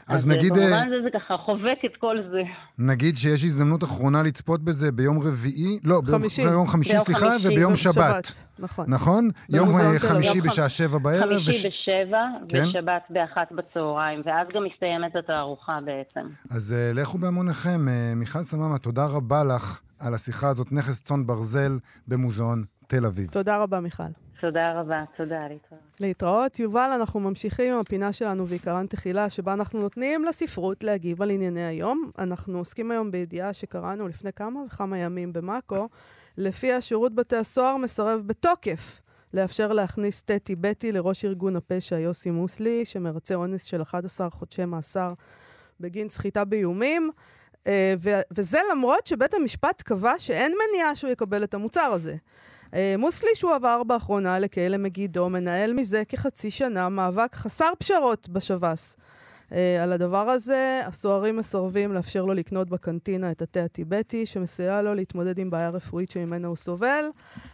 אז, אז נגיד... במובן אה, הזה זה ככה חובק את כל זה. נגיד שיש הזדמנות אחרונה לצפות בזה ביום רביעי, לא, חמישי. ביום חמישי, ביום סליחה, חמישי, וביום שבת. שבת. נכון. נכון? יום אה, חמישי בשעה שבע בערב. חמישי וש... בשבע, כן? ושבת באחת בצהריים, ואז גם מסתיימת התערוכה בעצם. אז uh, לכו בהמוניכם. Uh, מיכל סממה, תודה רבה לך על השיחה הזאת, נכס צאן ברזל במוזיאון תל אביב. תודה רבה, מיכל. תודה רבה, תודה, להתראות. להתראות. יובל, אנחנו ממשיכים עם הפינה שלנו ועיקרן תחילה, שבה אנחנו נותנים לספרות להגיב על ענייני היום. אנחנו עוסקים היום בידיעה שקראנו לפני כמה וכמה ימים במאקו, לפיה שירות בתי הסוהר מסרב בתוקף לאפשר להכניס תה טיבטי לראש ארגון הפשע יוסי מוסלי, שמרצה אונס של 11 חודשי מאסר בגין סחיטה באיומים. אה, ו- וזה למרות שבית המשפט קבע שאין מניעה שהוא יקבל את המוצר הזה. אה, מוסלי שהוא עבר באחרונה לכלא מגידו, מנהל מזה כחצי שנה מאבק חסר פשרות בשב"ס. אה, על הדבר הזה, הסוהרים מסרבים לאפשר לו לקנות בקנטינה את התה הטיבטי, שמסייע לו להתמודד עם בעיה רפואית שממנה הוא סובל.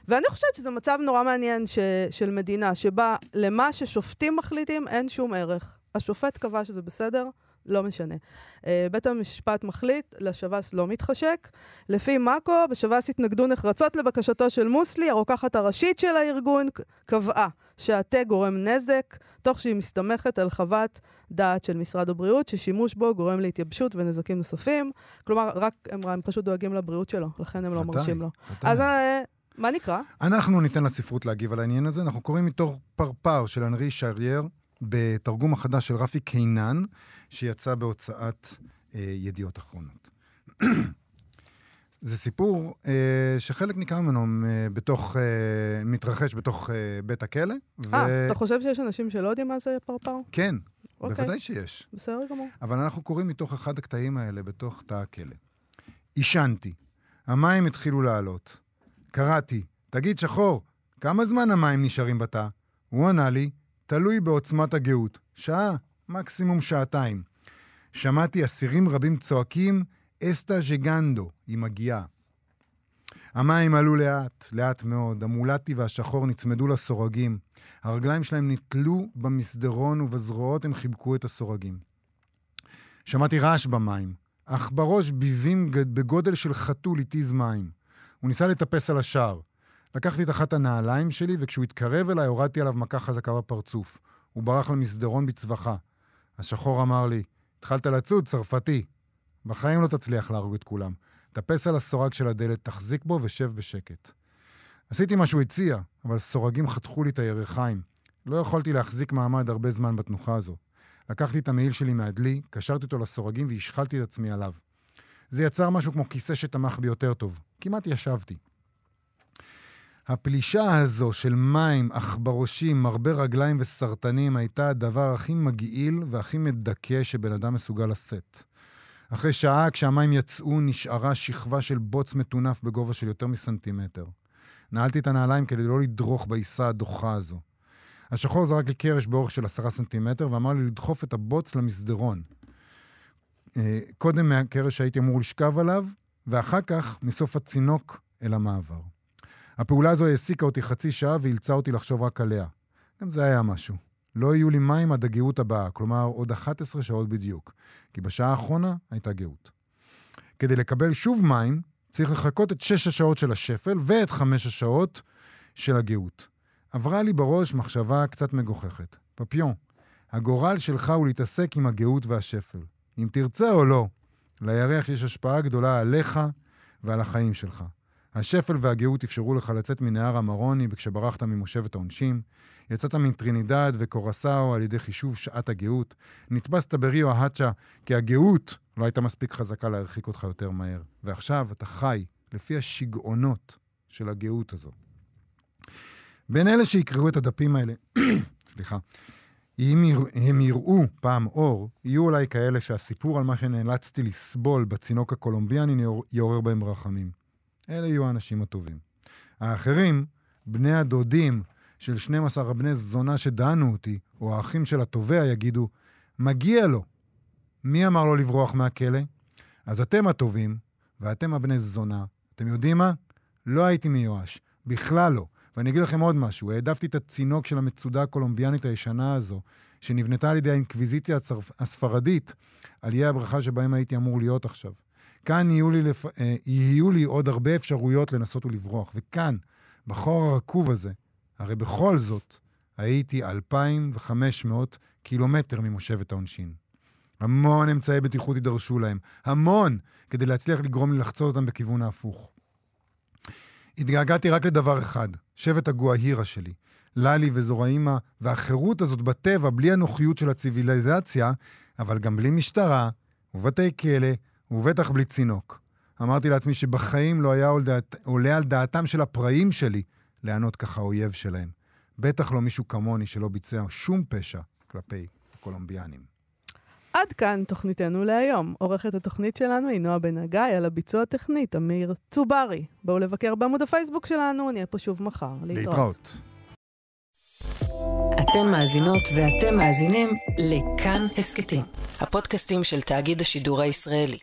ואני חושבת שזה מצב נורא מעניין ש, של מדינה, שבה למה ששופטים מחליטים אין שום ערך. השופט קבע שזה בסדר, לא משנה. Uh, בית המשפט מחליט, לשב"ס לא מתחשק. לפי מאקו, בשב"ס התנגדו נחרצות לבקשתו של מוסלי, הרוקחת הראשית של הארגון קבעה שהתה גורם נזק, תוך שהיא מסתמכת על חוות דעת של משרד הבריאות, ששימוש בו גורם להתייבשות ונזקים נוספים. כלומר, רק הם, הם פשוט דואגים לבריאות שלו, לכן הם לא מרשים לו. אז uh, מה נקרא? אנחנו ניתן לספרות להגיב על העניין הזה. אנחנו קוראים מתוך פרפר של אנרי שרייר, בתרגום החדש של רפי קינן, שיצא בהוצאת אה, ידיעות אחרונות. זה סיפור אה, שחלק ניכר ממנו אה, בתוך, אה, מתרחש בתוך אה, בית הכלא. אה, אתה חושב שיש אנשים שלא יודעים מה זה פרפר? כן, אוקיי. בוודאי שיש. בסדר גמור. אבל אנחנו קוראים מתוך אחד הקטעים האלה בתוך תא הכלא. עישנתי. המים התחילו לעלות. קראתי, תגיד, שחור, כמה זמן המים נשארים בתא? הוא ענה לי, תלוי בעוצמת הגאות. שעה, מקסימום שעתיים. שמעתי אסירים רבים צועקים, אסטה ז'גנדו, היא מגיעה. המים עלו לאט, לאט מאוד. המולטי והשחור נצמדו לסורגים. הרגליים שלהם נתלו במסדרון ובזרועות הם חיבקו את הסורגים. שמעתי רעש במים, אך בראש ביבים בגודל של חתול התיז מים. הוא ניסה לטפס על השער. לקחתי את אחת הנעליים שלי, וכשהוא התקרב אליי, הורדתי עליו מכה חזקה בפרצוף. הוא ברח למסדרון בצווחה. השחור אמר לי, התחלת לצוד, צרפתי. בחיים לא תצליח להרוג את כולם. טפס על הסורג של הדלת, תחזיק בו ושב בשקט. עשיתי מה שהוא הציע, אבל סורגים חתכו לי את הירכיים. לא יכולתי להחזיק מעמד הרבה זמן בתנוחה הזו. לקחתי את המעיל שלי מהדלי, קשרתי אותו לסורגים והשחלתי את עצמי עליו. זה יצר משהו כמו כיסא שתמך בי יותר טוב. כמעט ישבתי. הפלישה הזו של מים, עכברושים, מרבה רגליים וסרטנים הייתה הדבר הכי מגעיל והכי מדכא שבן אדם מסוגל לשאת. אחרי שעה, כשהמים יצאו, נשארה שכבה של בוץ מטונף בגובה של יותר מסנטימטר. נעלתי את הנעליים כדי לא לדרוך בעיסה הדוחה הזו. השחור זרק לי קרש באורך של עשרה סנטימטר ואמר לי לדחוף את הבוץ למסדרון. אה, קודם מהקרש שהייתי אמור לשכב עליו, ואחר כך מסוף הצינוק אל המעבר. הפעולה הזו העסיקה אותי חצי שעה ואילצה אותי לחשוב רק עליה. גם זה היה משהו. לא יהיו לי מים עד הגאות הבאה, כלומר עוד 11 שעות בדיוק, כי בשעה האחרונה הייתה גאות. כדי לקבל שוב מים, צריך לחכות את שש השעות של השפל ואת חמש השעות של הגאות. עברה לי בראש מחשבה קצת מגוחכת. פפיון, הגורל שלך הוא להתעסק עם הגאות והשפל. אם תרצה או לא, לירח יש השפעה גדולה עליך ועל החיים שלך. השפל והגאות אפשרו לך לצאת מנהר המרוני כשברחת ממושבת העונשין. יצאת מטרינידד וקורסאו על ידי חישוב שעת הגאות. נתפסת בריו האצ'ה כי הגאות לא הייתה מספיק חזקה להרחיק אותך יותר מהר. ועכשיו אתה חי לפי השיגעונות של הגאות הזו. בין אלה שיקראו את הדפים האלה, סליחה, אם הם יראו פעם אור, יהיו אולי כאלה שהסיפור על מה שנאלצתי לסבול בצינוק הקולומביאני יעור- יעורר בהם רחמים. אלה יהיו האנשים הטובים. האחרים, בני הדודים של 12 הבני זונה שדנו אותי, או האחים של התובע, יגידו, מגיע לו. מי אמר לו לברוח מהכלא? אז אתם הטובים, ואתם הבני זונה. אתם יודעים מה? לא הייתי מיואש. בכלל לא. ואני אגיד לכם עוד משהו, העדפתי את הצינוק של המצודה הקולומביאנית הישנה הזו, שנבנתה על ידי האינקוויזיציה. הספרדית, על איי הברכה שבהם הייתי אמור להיות עכשיו. כאן יהיו לי, לפ... אה, יהיו לי עוד הרבה אפשרויות לנסות ולברוח. וכאן, בחור הרקוב הזה, הרי בכל זאת, הייתי 2,500 קילומטר ממושבת העונשין. המון אמצעי בטיחות יידרשו להם, המון, כדי להצליח לגרום לי לחצות אותם בכיוון ההפוך. התגעגעתי רק לדבר אחד, שבט הגואהירה שלי. ללי וזורעימה, והחירות הזאת בטבע, בלי הנוחיות של הציוויליזציה, אבל גם בלי משטרה, ובתי כלא, ובטח בלי צינוק. אמרתי לעצמי שבחיים לא היה עולה על דעתם של הפראים שלי לענות ככה אויב שלהם. בטח לא מישהו כמוני שלא ביצע שום פשע כלפי קולומביאנים. עד כאן תוכניתנו להיום. עורכת התוכנית שלנו היא נועה בן הגיא, על הביצוע הטכני, תמיר צוברי. בואו לבקר בעמוד הפייסבוק שלנו, נהיה פה שוב מחר. להתראות. אתן מאזינות ואתם מאזינים לכאן הסכתים, הפודקאסטים של תאגיד השידור הישראלי.